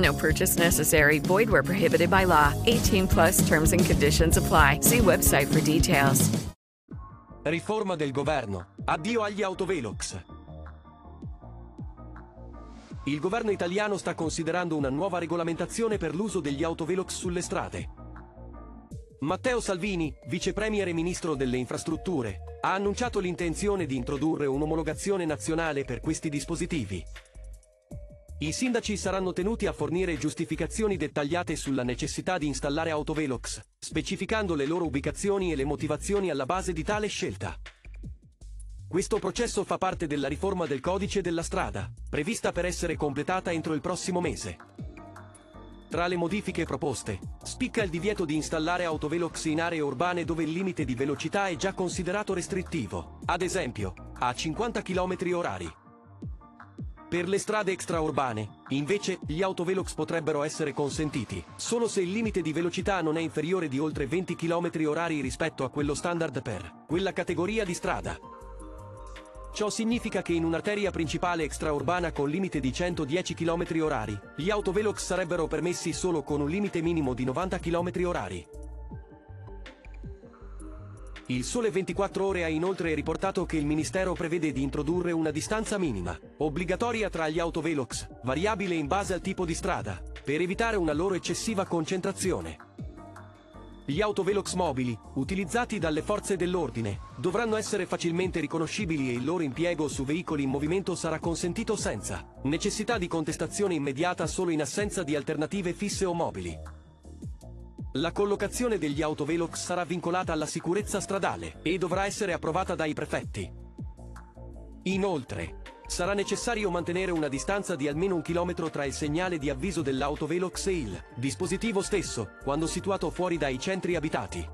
No purchase necessary. Void where prohibited by law. 18 plus terms and conditions apply. See website for details. Riforma del governo. Addio agli autovelox. Il governo italiano sta considerando una nuova regolamentazione per l'uso degli autovelox sulle strade. Matteo Salvini, vice premier e ministro delle infrastrutture, ha annunciato l'intenzione di introdurre un'omologazione nazionale per questi dispositivi. I sindaci saranno tenuti a fornire giustificazioni dettagliate sulla necessità di installare autovelox, specificando le loro ubicazioni e le motivazioni alla base di tale scelta. Questo processo fa parte della riforma del codice della strada, prevista per essere completata entro il prossimo mese. Tra le modifiche proposte, spicca il divieto di installare autovelox in aree urbane dove il limite di velocità è già considerato restrittivo, ad esempio, a 50 km orari. Per le strade extraurbane, invece, gli autovelox potrebbero essere consentiti, solo se il limite di velocità non è inferiore di oltre 20 km orari rispetto a quello standard per quella categoria di strada. Ciò significa che in un'arteria principale extraurbana con limite di 110 km orari, gli autovelox sarebbero permessi solo con un limite minimo di 90 km orari. Il Sole 24 Ore ha inoltre riportato che il Ministero prevede di introdurre una distanza minima, obbligatoria tra gli autovelox, variabile in base al tipo di strada, per evitare una loro eccessiva concentrazione. Gli autovelox mobili, utilizzati dalle forze dell'ordine, dovranno essere facilmente riconoscibili e il loro impiego su veicoli in movimento sarà consentito senza necessità di contestazione immediata solo in assenza di alternative fisse o mobili. La collocazione degli autovelox sarà vincolata alla sicurezza stradale e dovrà essere approvata dai prefetti. Inoltre, sarà necessario mantenere una distanza di almeno un chilometro tra il segnale di avviso dell'autovelox e il dispositivo stesso, quando situato fuori dai centri abitati.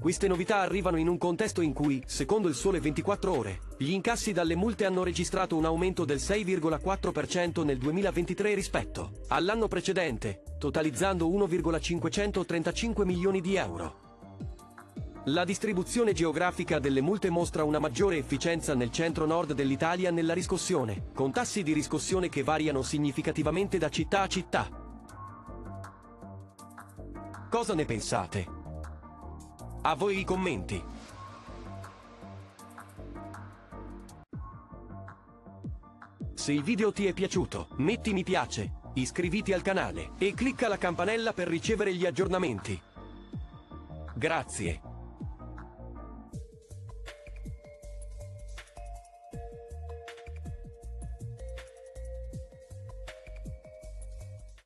Queste novità arrivano in un contesto in cui, secondo il Sole 24 Ore, gli incassi dalle multe hanno registrato un aumento del 6,4% nel 2023 rispetto all'anno precedente, totalizzando 1,535 milioni di euro. La distribuzione geografica delle multe mostra una maggiore efficienza nel centro-nord dell'Italia nella riscossione, con tassi di riscossione che variano significativamente da città a città. Cosa ne pensate? A voi i commenti. Se il video ti è piaciuto, metti mi piace, iscriviti al canale e clicca la campanella per ricevere gli aggiornamenti. Grazie.